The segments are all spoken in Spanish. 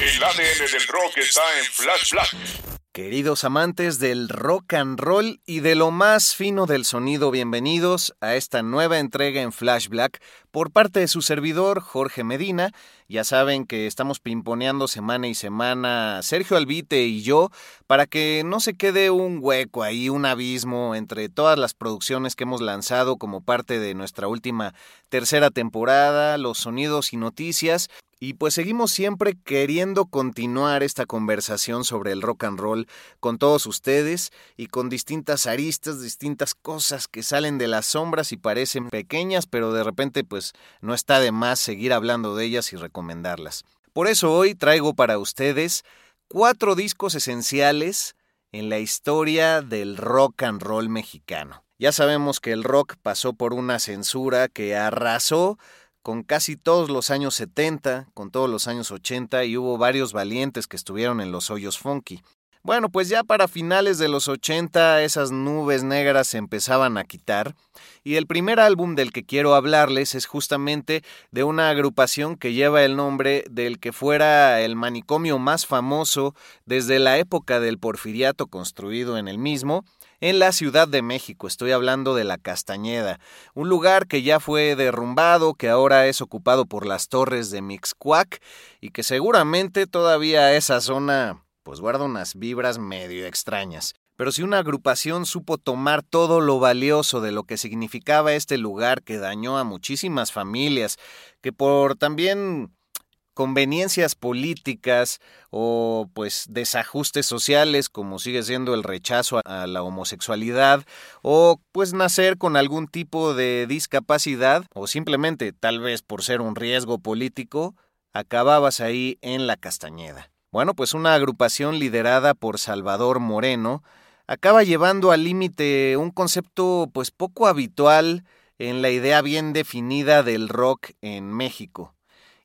El ADN del rock está en Flash Black. Queridos amantes del rock and roll y de lo más fino del sonido, bienvenidos a esta nueva entrega en Flash Black por parte de su servidor Jorge Medina. Ya saben que estamos pimponeando semana y semana Sergio Albite y yo para que no se quede un hueco ahí, un abismo entre todas las producciones que hemos lanzado como parte de nuestra última tercera temporada, los sonidos y noticias. Y pues seguimos siempre queriendo continuar esta conversación sobre el rock and roll con todos ustedes y con distintas aristas, distintas cosas que salen de las sombras y parecen pequeñas, pero de repente pues no está de más seguir hablando de ellas y recomendarlas. Por eso hoy traigo para ustedes cuatro discos esenciales en la historia del rock and roll mexicano. Ya sabemos que el rock pasó por una censura que arrasó con casi todos los años 70, con todos los años 80 y hubo varios valientes que estuvieron en los hoyos funky. Bueno, pues ya para finales de los 80 esas nubes negras se empezaban a quitar y el primer álbum del que quiero hablarles es justamente de una agrupación que lleva el nombre del que fuera el manicomio más famoso desde la época del porfiriato construido en el mismo, en la Ciudad de México. Estoy hablando de la Castañeda, un lugar que ya fue derrumbado, que ahora es ocupado por las torres de Mixcuac y que seguramente todavía esa zona pues guarda unas vibras medio extrañas. Pero si una agrupación supo tomar todo lo valioso de lo que significaba este lugar que dañó a muchísimas familias, que por también conveniencias políticas o pues desajustes sociales como sigue siendo el rechazo a la homosexualidad o pues nacer con algún tipo de discapacidad o simplemente tal vez por ser un riesgo político, acababas ahí en la Castañeda. Bueno, pues una agrupación liderada por Salvador Moreno acaba llevando al límite un concepto pues poco habitual en la idea bien definida del rock en México.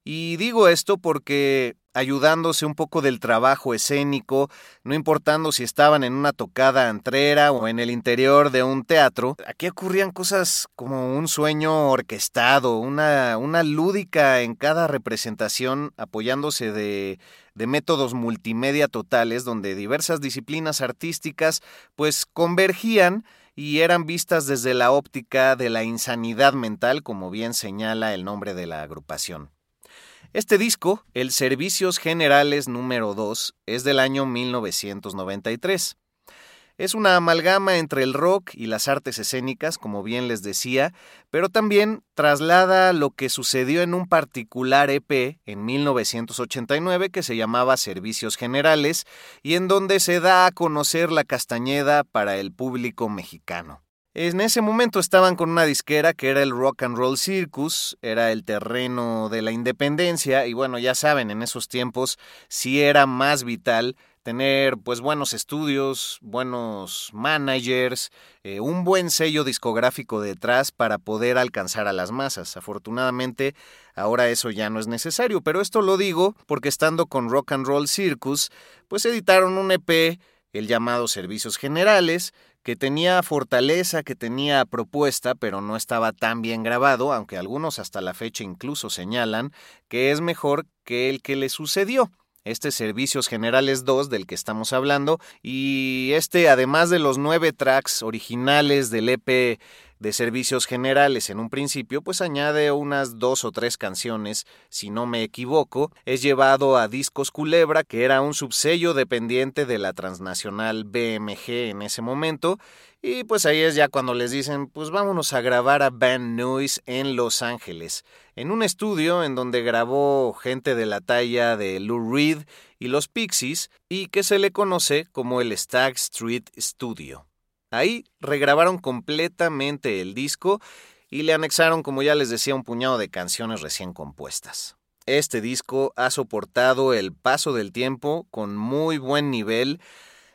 Y digo esto porque ayudándose un poco del trabajo escénico, no importando si estaban en una tocada antrera o en el interior de un teatro, aquí ocurrían cosas como un sueño orquestado, una, una lúdica en cada representación, apoyándose de, de métodos multimedia totales, donde diversas disciplinas artísticas pues convergían y eran vistas desde la óptica de la insanidad mental, como bien señala el nombre de la agrupación. Este disco, el Servicios Generales número 2, es del año 1993. Es una amalgama entre el rock y las artes escénicas, como bien les decía, pero también traslada lo que sucedió en un particular EP en 1989 que se llamaba Servicios Generales y en donde se da a conocer la Castañeda para el público mexicano. En ese momento estaban con una disquera que era el Rock and Roll Circus, era el terreno de la independencia y bueno, ya saben, en esos tiempos sí era más vital tener pues buenos estudios, buenos managers, eh, un buen sello discográfico detrás para poder alcanzar a las masas. Afortunadamente ahora eso ya no es necesario, pero esto lo digo porque estando con Rock and Roll Circus, pues editaron un EP, el llamado Servicios Generales, que tenía fortaleza, que tenía propuesta, pero no estaba tan bien grabado, aunque algunos hasta la fecha incluso señalan que es mejor que el que le sucedió. Este Servicios Generales 2 del que estamos hablando, y este, además de los nueve tracks originales del EP de servicios generales. En un principio, pues añade unas dos o tres canciones, si no me equivoco, es llevado a Discos Culebra, que era un subsello dependiente de la transnacional BMG en ese momento, y pues ahí es ya cuando les dicen, pues vámonos a grabar a Band Noise en Los Ángeles, en un estudio en donde grabó gente de la talla de Lou Reed y los Pixies, y que se le conoce como el Stag Street Studio. Ahí regrabaron completamente el disco y le anexaron, como ya les decía, un puñado de canciones recién compuestas. Este disco ha soportado el paso del tiempo con muy buen nivel.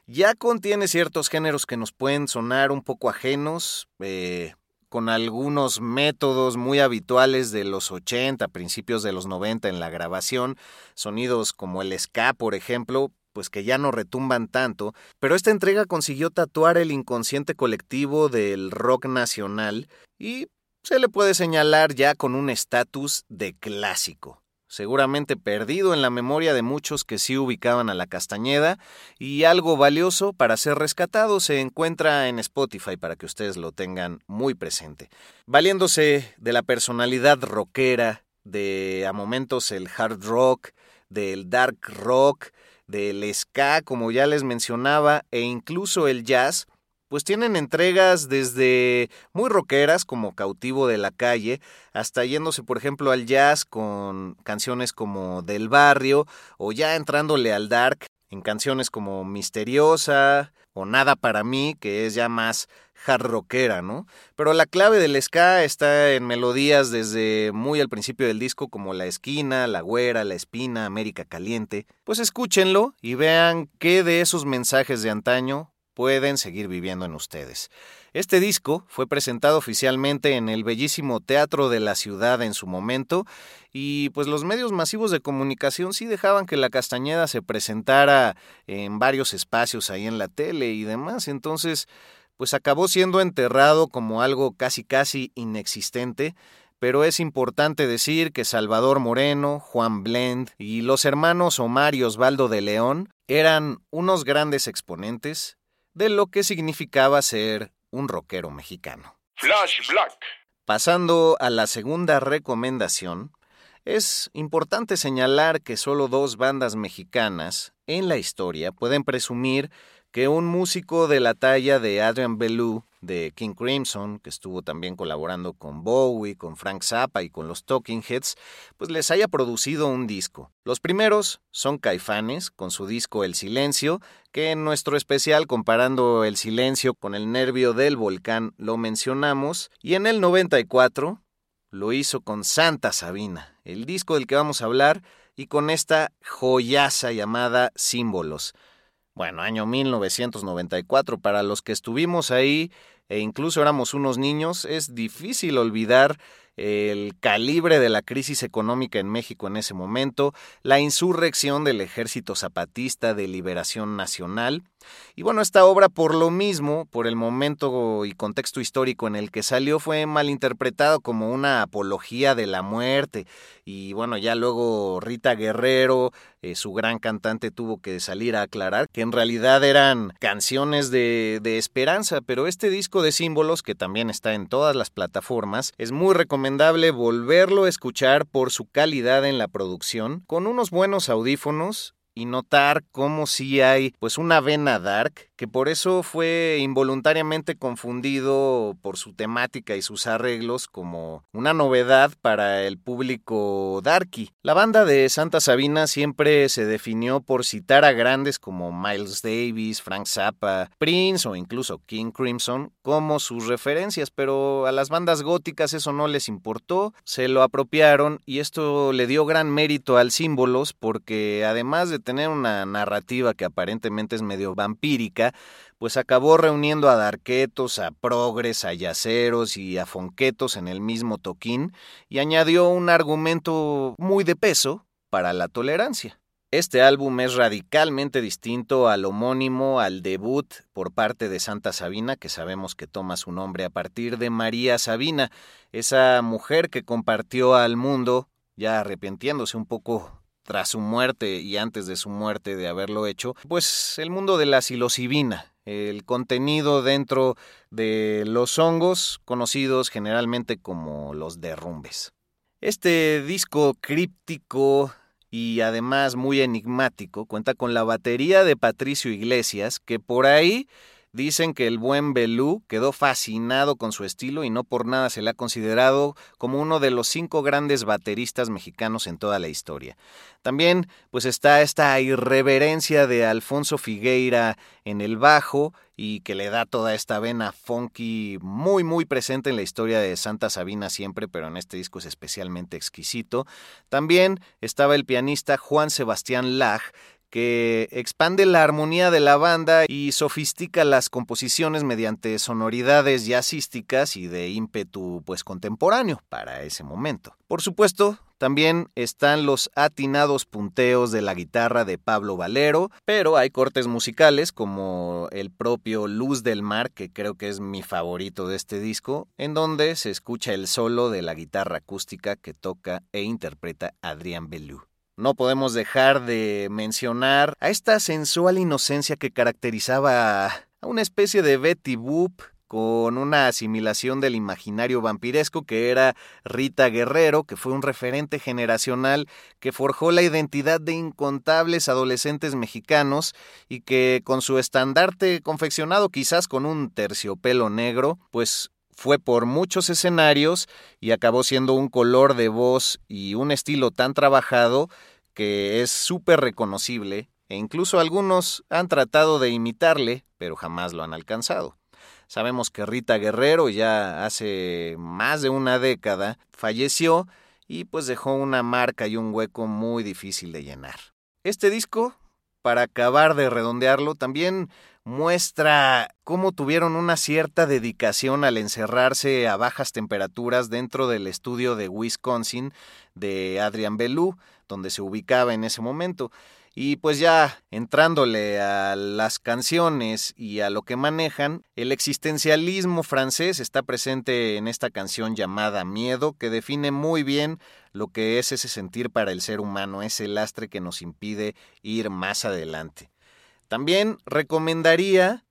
Ya contiene ciertos géneros que nos pueden sonar un poco ajenos, eh, con algunos métodos muy habituales de los 80, principios de los 90 en la grabación, sonidos como el ska, por ejemplo, pues que ya no retumban tanto, pero esta entrega consiguió tatuar el inconsciente colectivo del rock nacional y se le puede señalar ya con un estatus de clásico, seguramente perdido en la memoria de muchos que sí ubicaban a la Castañeda, y algo valioso para ser rescatado se encuentra en Spotify para que ustedes lo tengan muy presente. Valiéndose de la personalidad rockera, de a momentos el hard rock, del dark rock, del ska, como ya les mencionaba, e incluso el jazz, pues tienen entregas desde muy rockeras como Cautivo de la Calle, hasta yéndose por ejemplo al jazz con canciones como Del Barrio, o ya entrándole al dark en canciones como Misteriosa o Nada para mí, que es ya más hard rockera, ¿no? Pero la clave del ska está en melodías desde muy al principio del disco como La Esquina, La Güera, La Espina, América Caliente. Pues escúchenlo y vean qué de esos mensajes de antaño pueden seguir viviendo en ustedes. Este disco fue presentado oficialmente en el bellísimo Teatro de la Ciudad en su momento y pues los medios masivos de comunicación sí dejaban que la Castañeda se presentara en varios espacios ahí en la tele y demás, entonces pues acabó siendo enterrado como algo casi casi inexistente, pero es importante decir que Salvador Moreno, Juan Blend y los hermanos Omar y Osvaldo de León eran unos grandes exponentes, de lo que significaba ser un rockero mexicano. Flash Black. Pasando a la segunda recomendación, es importante señalar que solo dos bandas mexicanas en la historia pueden presumir que un músico de la talla de Adrian Belew de King Crimson, que estuvo también colaborando con Bowie, con Frank Zappa y con los Talking Heads, pues les haya producido un disco. Los primeros son Caifanes, con su disco El Silencio, que en nuestro especial comparando el silencio con el nervio del volcán lo mencionamos, y en el 94 lo hizo con Santa Sabina, el disco del que vamos a hablar, y con esta joyaza llamada Símbolos. Bueno, año 1994, para los que estuvimos ahí e incluso éramos unos niños, es difícil olvidar el calibre de la crisis económica en México en ese momento, la insurrección del Ejército Zapatista de Liberación Nacional. Y bueno, esta obra por lo mismo, por el momento y contexto histórico en el que salió, fue malinterpretado como una apología de la muerte. Y bueno, ya luego Rita Guerrero, eh, su gran cantante, tuvo que salir a aclarar que en realidad eran canciones de, de esperanza, pero este disco de símbolos, que también está en todas las plataformas, es muy recomendable volverlo a escuchar por su calidad en la producción, con unos buenos audífonos y notar cómo sí hay pues una vena dark que por eso fue involuntariamente confundido por su temática y sus arreglos como una novedad para el público darky. La banda de Santa Sabina siempre se definió por citar a grandes como Miles Davis, Frank Zappa, Prince o incluso King Crimson como sus referencias, pero a las bandas góticas eso no les importó, se lo apropiaron y esto le dio gran mérito al símbolos porque además de tener una narrativa que aparentemente es medio vampírica, pues acabó reuniendo a darquetos, a progres, a yaceros y a fonquetos en el mismo toquín y añadió un argumento muy de peso para la tolerancia. Este álbum es radicalmente distinto al homónimo, al debut por parte de Santa Sabina, que sabemos que toma su nombre a partir de María Sabina, esa mujer que compartió al mundo, ya arrepintiéndose un poco tras su muerte y antes de su muerte de haberlo hecho, pues el mundo de la psilocibina, el contenido dentro de los hongos conocidos generalmente como los derrumbes. Este disco críptico y además muy enigmático cuenta con la batería de Patricio Iglesias, que por ahí Dicen que el buen Belú quedó fascinado con su estilo y no por nada se le ha considerado como uno de los cinco grandes bateristas mexicanos en toda la historia. También pues está esta irreverencia de Alfonso Figueira en el bajo y que le da toda esta vena funky muy muy presente en la historia de Santa Sabina siempre, pero en este disco es especialmente exquisito. También estaba el pianista Juan Sebastián Laj, que expande la armonía de la banda y sofistica las composiciones mediante sonoridades jazzísticas y de ímpetu pues contemporáneo para ese momento. Por supuesto, también están los atinados punteos de la guitarra de Pablo Valero, pero hay cortes musicales como el propio Luz del Mar, que creo que es mi favorito de este disco, en donde se escucha el solo de la guitarra acústica que toca e interpreta Adrián Belú. No podemos dejar de mencionar a esta sensual inocencia que caracterizaba a una especie de Betty Boop con una asimilación del imaginario vampiresco que era Rita Guerrero, que fue un referente generacional que forjó la identidad de incontables adolescentes mexicanos y que con su estandarte confeccionado quizás con un terciopelo negro, pues fue por muchos escenarios y acabó siendo un color de voz y un estilo tan trabajado que es súper reconocible e incluso algunos han tratado de imitarle, pero jamás lo han alcanzado. Sabemos que Rita Guerrero ya hace más de una década falleció y pues dejó una marca y un hueco muy difícil de llenar. Este disco, para acabar de redondearlo, también muestra cómo tuvieron una cierta dedicación al encerrarse a bajas temperaturas dentro del estudio de Wisconsin de Adrian Belew, donde se ubicaba en ese momento. Y pues ya entrándole a las canciones y a lo que manejan, el existencialismo francés está presente en esta canción llamada Miedo, que define muy bien lo que es ese sentir para el ser humano, ese lastre que nos impide ir más adelante. También recomendaría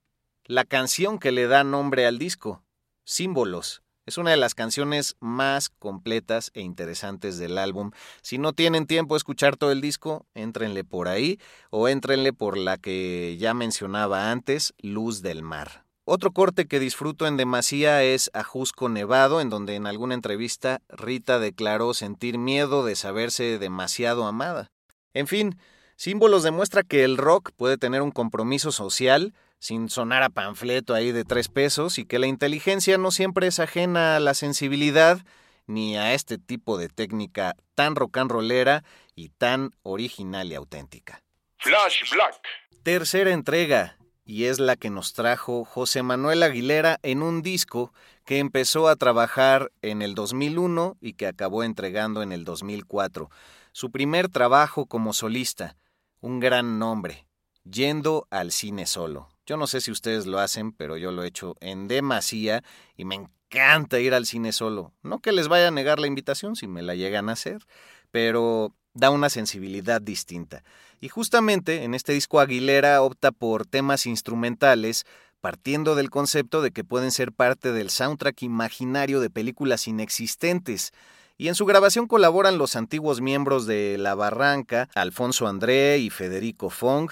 la canción que le da nombre al disco, Símbolos. Es una de las canciones más completas e interesantes del álbum. Si no tienen tiempo de escuchar todo el disco, éntrenle por ahí o éntrenle por la que ya mencionaba antes, Luz del Mar. Otro corte que disfruto en demasía es Ajusco Nevado, en donde en alguna entrevista Rita declaró sentir miedo de saberse demasiado amada. En fin, Símbolos demuestra que el rock puede tener un compromiso social, sin sonar a panfleto ahí de tres pesos, y que la inteligencia no siempre es ajena a la sensibilidad ni a este tipo de técnica tan rock and rollera y tan original y auténtica. Flash Black. Tercera entrega, y es la que nos trajo José Manuel Aguilera en un disco que empezó a trabajar en el 2001 y que acabó entregando en el 2004. Su primer trabajo como solista, un gran nombre, yendo al cine solo. Yo no sé si ustedes lo hacen, pero yo lo he hecho en demasía y me encanta ir al cine solo. No que les vaya a negar la invitación si me la llegan a hacer, pero da una sensibilidad distinta. Y justamente en este disco Aguilera opta por temas instrumentales partiendo del concepto de que pueden ser parte del soundtrack imaginario de películas inexistentes. Y en su grabación colaboran los antiguos miembros de La Barranca, Alfonso André y Federico Fong,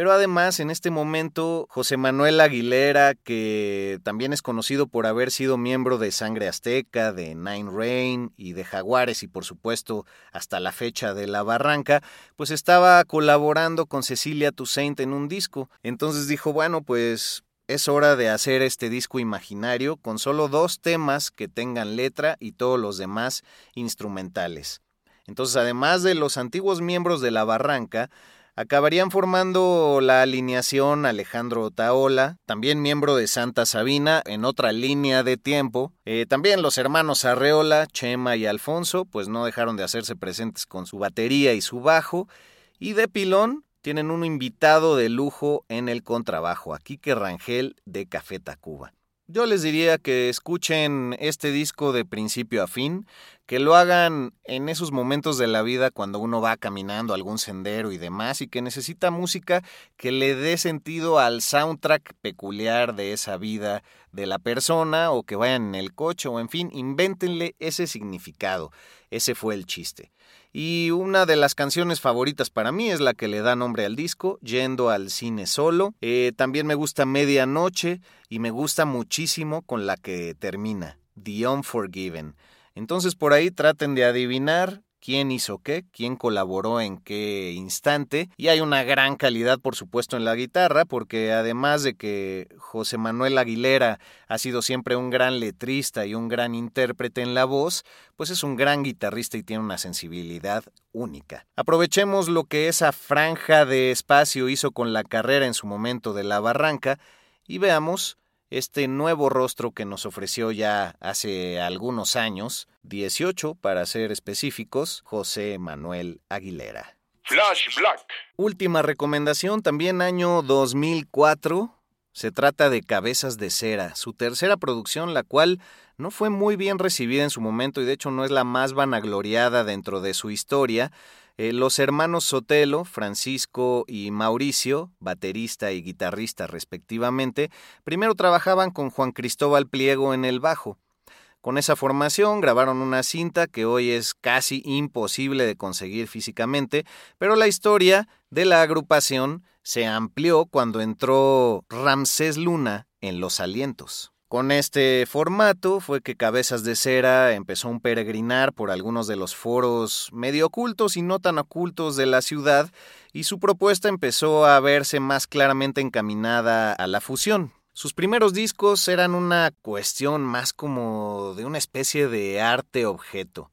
pero además en este momento José Manuel Aguilera, que también es conocido por haber sido miembro de Sangre Azteca, de Nine Rain y de Jaguares y por supuesto hasta la fecha de La Barranca, pues estaba colaborando con Cecilia Toussaint en un disco. Entonces dijo, bueno, pues es hora de hacer este disco imaginario con solo dos temas que tengan letra y todos los demás instrumentales. Entonces, además de los antiguos miembros de la Barranca, acabarían formando la alineación Alejandro Otaola, también miembro de Santa Sabina en otra línea de tiempo. Eh, también los hermanos Arreola, Chema y Alfonso, pues no dejaron de hacerse presentes con su batería y su bajo. Y de pilón, tienen un invitado de lujo en el contrabajo, aquí que Rangel de Café Tacuba. Yo les diría que escuchen este disco de principio a fin, que lo hagan en esos momentos de la vida cuando uno va caminando algún sendero y demás y que necesita música que le dé sentido al soundtrack peculiar de esa vida de la persona o que vayan en el coche o en fin, invéntenle ese significado. Ese fue el chiste. Y una de las canciones favoritas para mí es la que le da nombre al disco, Yendo al cine solo. Eh, también me gusta Medianoche y me gusta muchísimo con la que termina, The Unforgiven. Entonces por ahí traten de adivinar quién hizo qué, quién colaboró en qué instante. Y hay una gran calidad, por supuesto, en la guitarra, porque además de que José Manuel Aguilera ha sido siempre un gran letrista y un gran intérprete en la voz, pues es un gran guitarrista y tiene una sensibilidad única. Aprovechemos lo que esa franja de espacio hizo con la carrera en su momento de la barranca y veamos este nuevo rostro que nos ofreció ya hace algunos años, 18 para ser específicos, José Manuel Aguilera. Flash Black. Última recomendación, también año 2004. Se trata de Cabezas de Cera, su tercera producción, la cual no fue muy bien recibida en su momento y de hecho no es la más vanagloriada dentro de su historia, eh, los hermanos Sotelo, Francisco y Mauricio, baterista y guitarrista respectivamente, primero trabajaban con Juan Cristóbal Pliego en el bajo. Con esa formación grabaron una cinta que hoy es casi imposible de conseguir físicamente, pero la historia de la agrupación se amplió cuando entró Ramsés Luna en Los Alientos. Con este formato fue que Cabezas de Cera empezó un peregrinar por algunos de los foros medio ocultos y no tan ocultos de la ciudad y su propuesta empezó a verse más claramente encaminada a la fusión. Sus primeros discos eran una cuestión más como de una especie de arte objeto.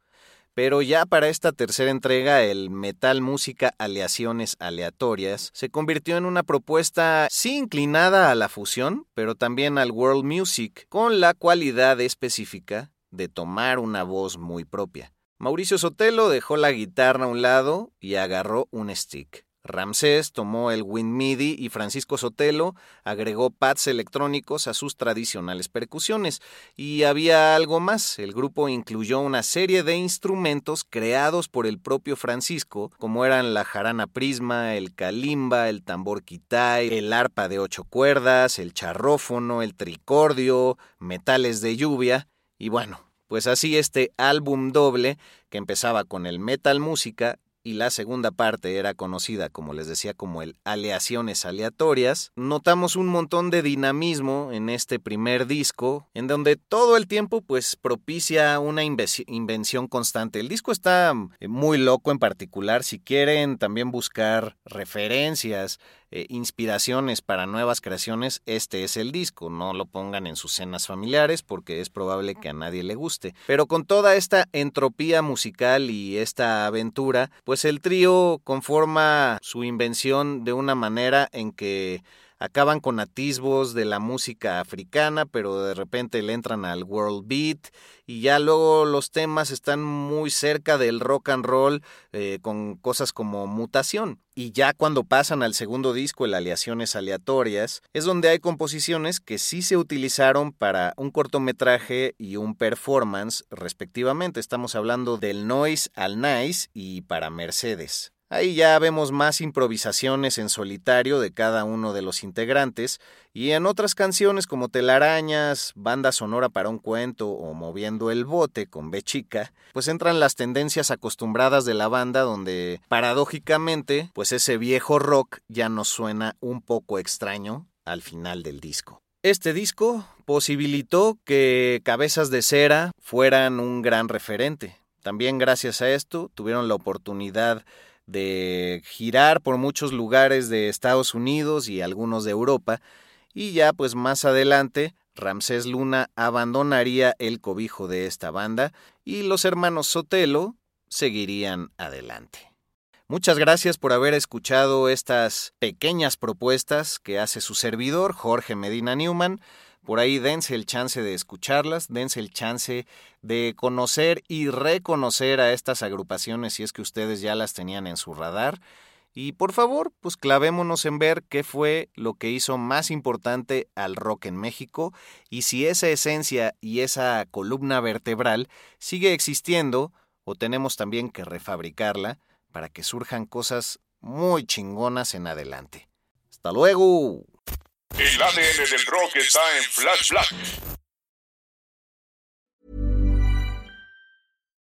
Pero ya para esta tercera entrega, el Metal Música Aleaciones Aleatorias se convirtió en una propuesta sí inclinada a la fusión, pero también al world music, con la cualidad específica de tomar una voz muy propia. Mauricio Sotelo dejó la guitarra a un lado y agarró un stick. Ramsés tomó el wind midi y Francisco Sotelo agregó pads electrónicos a sus tradicionales percusiones. Y había algo más, el grupo incluyó una serie de instrumentos creados por el propio Francisco, como eran la jarana prisma, el kalimba, el tambor quitay, el arpa de ocho cuerdas, el charrófono, el tricordio, metales de lluvia, y bueno, pues así este álbum doble, que empezaba con el metal música, y la segunda parte era conocida, como les decía, como el aleaciones aleatorias, notamos un montón de dinamismo en este primer disco, en donde todo el tiempo pues propicia una invención constante. El disco está eh, muy loco en particular, si quieren también buscar referencias eh, inspiraciones para nuevas creaciones, este es el disco. No lo pongan en sus cenas familiares porque es probable que a nadie le guste. Pero con toda esta entropía musical y esta aventura, pues el trío conforma su invención de una manera en que acaban con atisbos de la música africana, pero de repente le entran al world beat y ya luego los temas están muy cerca del rock and roll eh, con cosas como mutación. Y ya cuando pasan al segundo disco, el Aleaciones Aleatorias, es donde hay composiciones que sí se utilizaron para un cortometraje y un performance respectivamente. Estamos hablando del Noise al Nice y para Mercedes. Ahí ya vemos más improvisaciones en solitario de cada uno de los integrantes y en otras canciones como Telarañas, Banda Sonora para un Cuento o Moviendo el Bote con B chica, pues entran las tendencias acostumbradas de la banda donde paradójicamente pues ese viejo rock ya nos suena un poco extraño al final del disco. Este disco posibilitó que Cabezas de Cera fueran un gran referente. También gracias a esto tuvieron la oportunidad de girar por muchos lugares de Estados Unidos y algunos de Europa, y ya pues más adelante Ramsés Luna abandonaría el cobijo de esta banda y los hermanos Sotelo seguirían adelante. Muchas gracias por haber escuchado estas pequeñas propuestas que hace su servidor, Jorge Medina Newman. Por ahí dense el chance de escucharlas, dense el chance de conocer y reconocer a estas agrupaciones si es que ustedes ya las tenían en su radar. Y por favor, pues clavémonos en ver qué fue lo que hizo más importante al rock en México y si esa esencia y esa columna vertebral sigue existiendo o tenemos también que refabricarla para que surjan cosas muy chingonas en adelante. ¡Hasta luego! El ADN del rock está en Flash Black.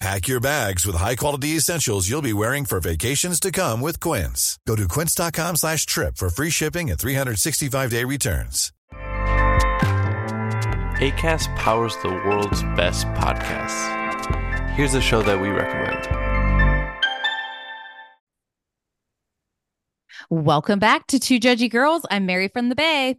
Pack your bags with high-quality essentials you'll be wearing for vacations to come with Quince. Go to quince.com slash trip for free shipping and 365-day returns. ACAST powers the world's best podcasts. Here's a show that we recommend. Welcome back to Two Judgy Girls. I'm Mary from the Bay.